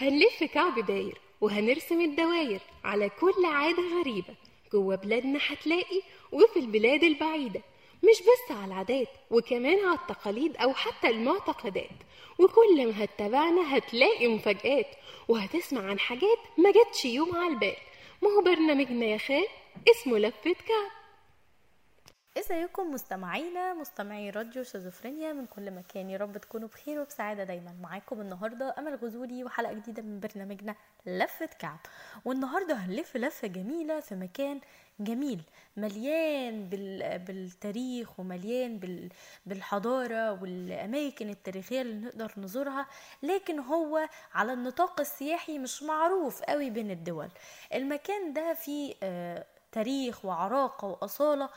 هنلف كعب داير وهنرسم الدواير على كل عادة غريبة. جوه بلادنا هتلاقي وفي البلاد البعيدة مش بس على العادات وكمان على التقاليد أو حتى المعتقدات. وكل ما هتتابعنا هتلاقي مفاجآت وهتسمع عن حاجات ما جاتش يوم على البال. ما هو برنامجنا يا خال اسمه لفة كعب. إزيكم مستمعينا مستمعي راديو شيزوفرينيا من كل مكان. يا رب تكونوا بخير وبسعادة دايما. معاكم النهارده أمل غزولي وحلقة جديدة من برنامجنا لفة كعب. والنهاردة هنلف لفة جميلة في مكان جميل مليان بال... بالتاريخ ومليان بال... بالحضارة والأماكن التاريخية اللي نقدر نزورها. لكن هو على النطاق السياحي مش معروف قوي بين الدول. المكان ده فيه آه تاريخ وعراقة وأصالة.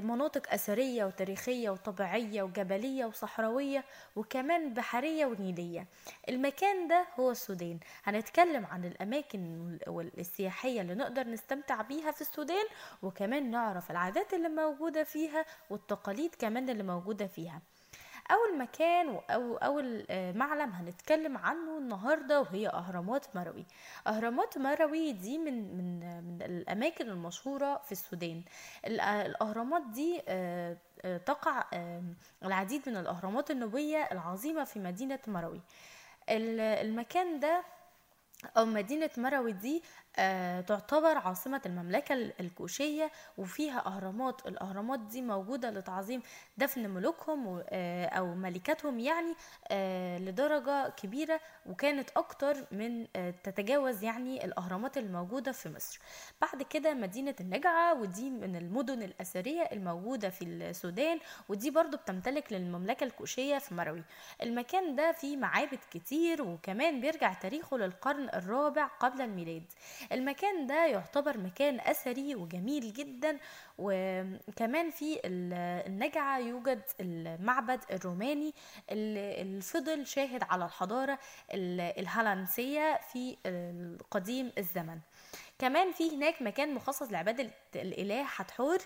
مناطق أثرية وتاريخية وطبيعية وجبلية وصحراوية وكمان بحرية ونيلية. المكان ده هو السودان. هنتكلم عن الأماكن السياحية اللي نقدر نستمتع بيها في السودان وكمان نعرف العادات اللي موجودة فيها والتقاليد كمان اللي موجودة فيها. أول مكان أو أول معلم هنتكلم عنه النهارده وهي أهرامات مروي. أهرامات مروي دي من من من الأماكن المشهورة في السودان. الأهرامات دي تقع العديد من الأهرامات النوبيه العظيمة في مدينة مروي. المكان ده أو مدينة مروي دي آه تعتبر عاصمة المملكة الكوشية وفيها أهرامات. الأهرامات دي موجودة لتعظيم دفن ملوكهم آه أو ملكاتهم يعني آه لدرجة كبيرة وكانت أكتر من تتجاوز يعني الأهرامات الموجودة في مصر. بعد كده مدينة النجعة ودي من المدن الأثرية الموجودة في السودان ودي برضو بتمتلك للمملكة الكوشية في مروي. المكان ده فيه معابد كتير وكمان بيرجع تاريخه للقرن الرابع قبل الميلاد. المكان ده يعتبر مكان أثري وجميل جدا وكمان في النجعة يوجد المعبد الروماني اللي فضل شاهد على الحضارة الهولندية في قديم الزمن. كمان في هناك مكان مخصص لعبادة الإله حتحور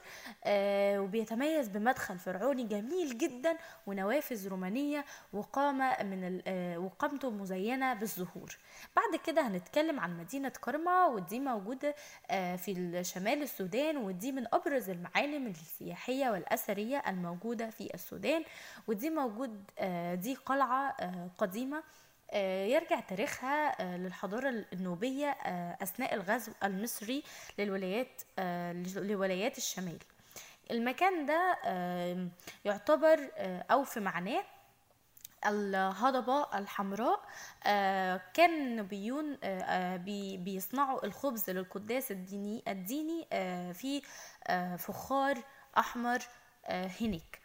آه وبيتميز بمدخل فرعوني جميل جدا ونوافذ رومانية وقامة من آه وقامته مزينة بالزهور. بعد كده هنتكلم عن مدينة كرما ودي موجودة آه في شمال السودان ودي من أبرز المعالم السياحية والأثرية الموجودة في السودان ودي موجود آه دي قلعة آه قديمة يرجع تاريخها للحضارة النوبية أثناء الغزو المصري للولايات لولايات الشمال. المكان ده يعتبر أو في معناه الهضبة الحمراء كان النبيون بيصنعوا الخبز للقداس الديني الديني في فخار أحمر هناك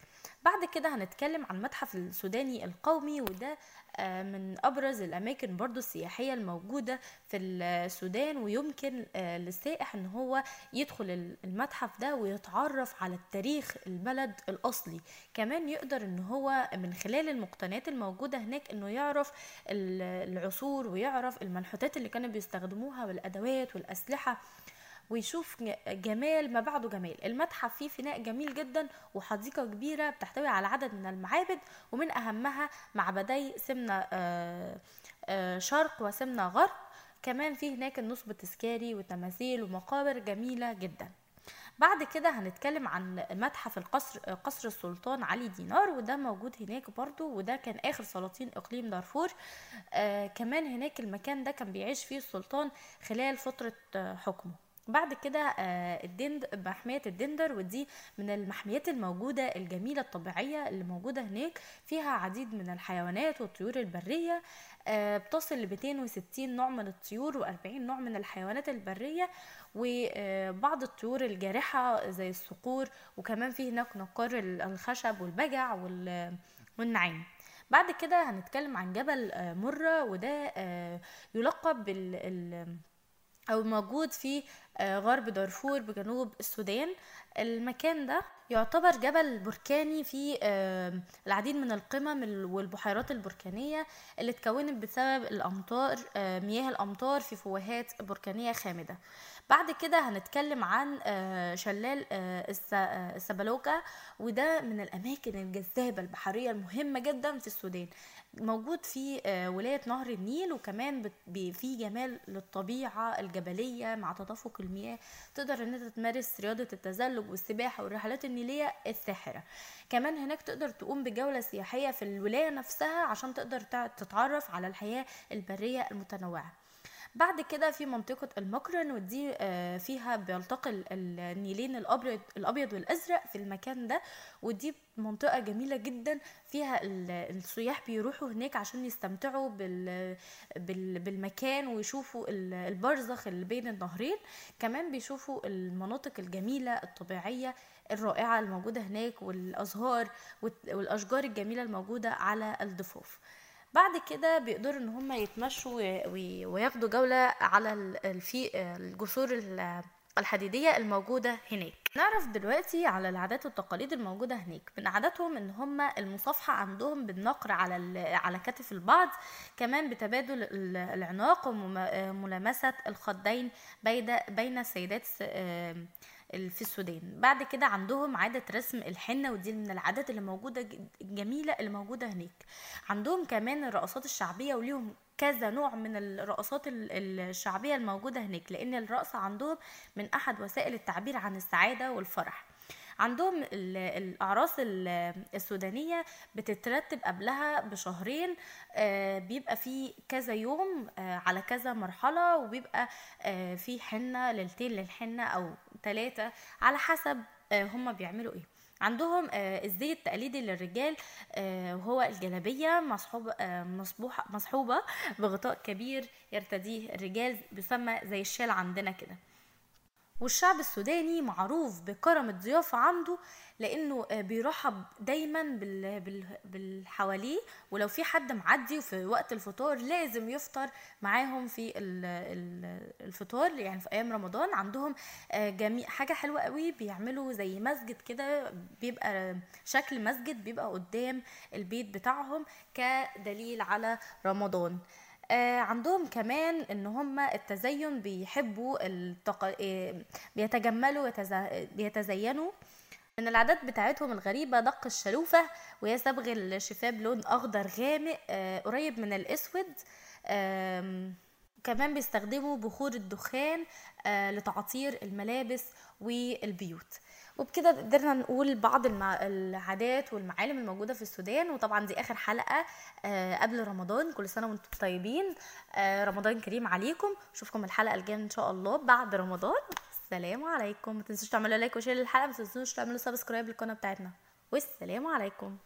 بعد كده هنتكلم عن المتحف السوداني القومي وده من أبرز الأماكن برضو السياحية الموجودة في السودان ويمكن للسائح إن هو يدخل المتحف ده ويتعرف على التاريخ البلد الأصلي. كمان يقدر إن هو من خلال المقتنيات الموجودة هناك إنه يعرف العصور ويعرف المنحوتات اللي كانوا بيستخدموها والأدوات والأسلحة. ويشوف جمال ما بعده جمال. المتحف فيه فناء جميل جدا وحديقة كبيرة بتحتوي على عدد من المعابد ومن أهمها معبدي سمنة شرق وسمنة غرب. كمان في هناك النصب التذكاري وتماثيل ومقابر جميلة جدا. بعد كده هنتكلم عن متحف القصر قصر السلطان علي دينار وده موجود هناك برضو وده كان آخر سلاطين إقليم دارفور. آه كمان هناك المكان ده كان بيعيش فيه السلطان خلال فترة آه حكمه. بعد كده الدند محمية الدندر ودي من المحميات الموجودة الجميلة الطبيعية اللي موجودة هناك. فيها عديد من الحيوانات والطيور البرية بتصل ل 260 نوع من الطيور و40 نوع من الحيوانات البرية وبعض الطيور الجارحة زي الصقور وكمان في هناك نقار الخشب والبجع والنعام بعد كده هنتكلم عن جبل مرة وده يلقب بال أو موجود في غرب دارفور بجنوب السودان. المكان ده يعتبر جبل بركاني فيه العديد من القمم والبحيرات البركانية اللي اتكونت بسبب الأمطار مياه الأمطار في فوهات بركانية خامدة. بعد كده هنتكلم عن آه، شلال آه، الس- آه، وده من الأماكن الجذابة البحرية المهمة جدا في السودان. موجود في ولاية نهر النيل وكمان في جمال للطبيعة الجبلية مع تدفق المياه. تقدر إن أنت تمارس رياضة التزلج والسباحة والرحلات النيلية الساحرة. كمان هناك تقدر تقوم بجولة سياحية في الولاية نفسها عشان تقدر تع- تتعرف على الحياة البرية المتنوعة. بعد كده في منطقة المقرن ودي آه، فيها بيلتقي ال- النيلين الأبيض الأبيض والأزرق في المكان ده. ودي منطقة جميلة جدا فيها ال- السياح بيروحوا هناك عشان يستمتعوا بال بال بالمكان ويشوفوا ال- البرزخ اللي بين النهرين. كمان بيشوفوا المناطق الجميلة الطبيعية الرائعة الموجودة هناك والأزهار والأشجار الجميلة الموجودة على الضفاف. بعد كده بيقدروا إن هم يتمشوا وي- وي- وياخدوا جولة على في الجسور ال- الحديدية الموجودة هناك. نعرف دلوقتي على العادات والتقاليد الموجودة هناك. من عاداتهم إن هم المصافحة عندهم بالنقر على على كتف البعض كمان بتبادل ال- العناق وملامسة الخدين بين السيدات في السودان. بعد كده عندهم عادة رسم الحنة ودي من العادات اللي موجودة الجميلة اللي موجودة هناك. عندهم كمان الرقصات الشعبية وليهم كذا نوع من الرقصات ال- الشعبية الموجودة هناك لأن الرقص عندهم من أحد وسائل التعبير عن السعادة والفرح. عندهم ال- الأعراس ال- السودانية بتترتب قبلها بشهرين آه، بيبقى في كذا يوم آه، على كذا مرحلة وبيبقى آه، في حنة ليلتين للحنة أو ثلاثة على حسب آه، هما بيعملوا إيه. عندهم آه، الزي التقليدي للرجال آه، وهو الجلابية آه، مصحوبة بغطاء كبير يرتديه الرجال بيسمى زي الشال عندنا كده. والشعب السوداني معروف بكرم الضيافة عنده لأنه آه، بيرحب دايما بال- بال- بالحواليه ولو في حد معدي في وقت الفطار لازم يفطر معاهم في ال- ال- الفطار يعني في أيام رمضان. عندهم آه، جميع حاجة حلوة قوي بيعملوا زي مسجد كده بيبقى شكل مسجد بيبقى قدام البيت بتاعهم كدليل على رمضان. آه، عندهم كمان إن هم التزين بيحبوا التق... آه، بيتجملوا يتز... بيتزينوا. من العادات بتاعتهم الغريبة دق الشلوفة وهي صبغ الشفاه بلون أخضر غامق آه، قريب من الأسود. كمان بيستخدموا بخور الدخان آه، لتعطير الملابس والبيوت. وبكده قدرنا نقول بعض. العادات والمعالم الموجودة في السودان وطبعا دي آخر حلقة آه، قبل رمضان كل سنة وأنتم طيبين. آه، رمضان كريم عليكم. اشوفكم الحلقة الجاية إن شاء الله بعد رمضان. السلام عليكم. ما تنسوش تعملوا like و share للحلقة ما تنسوش تعملوا subscribe للقناة بتاعتنا. والسلام عليكم.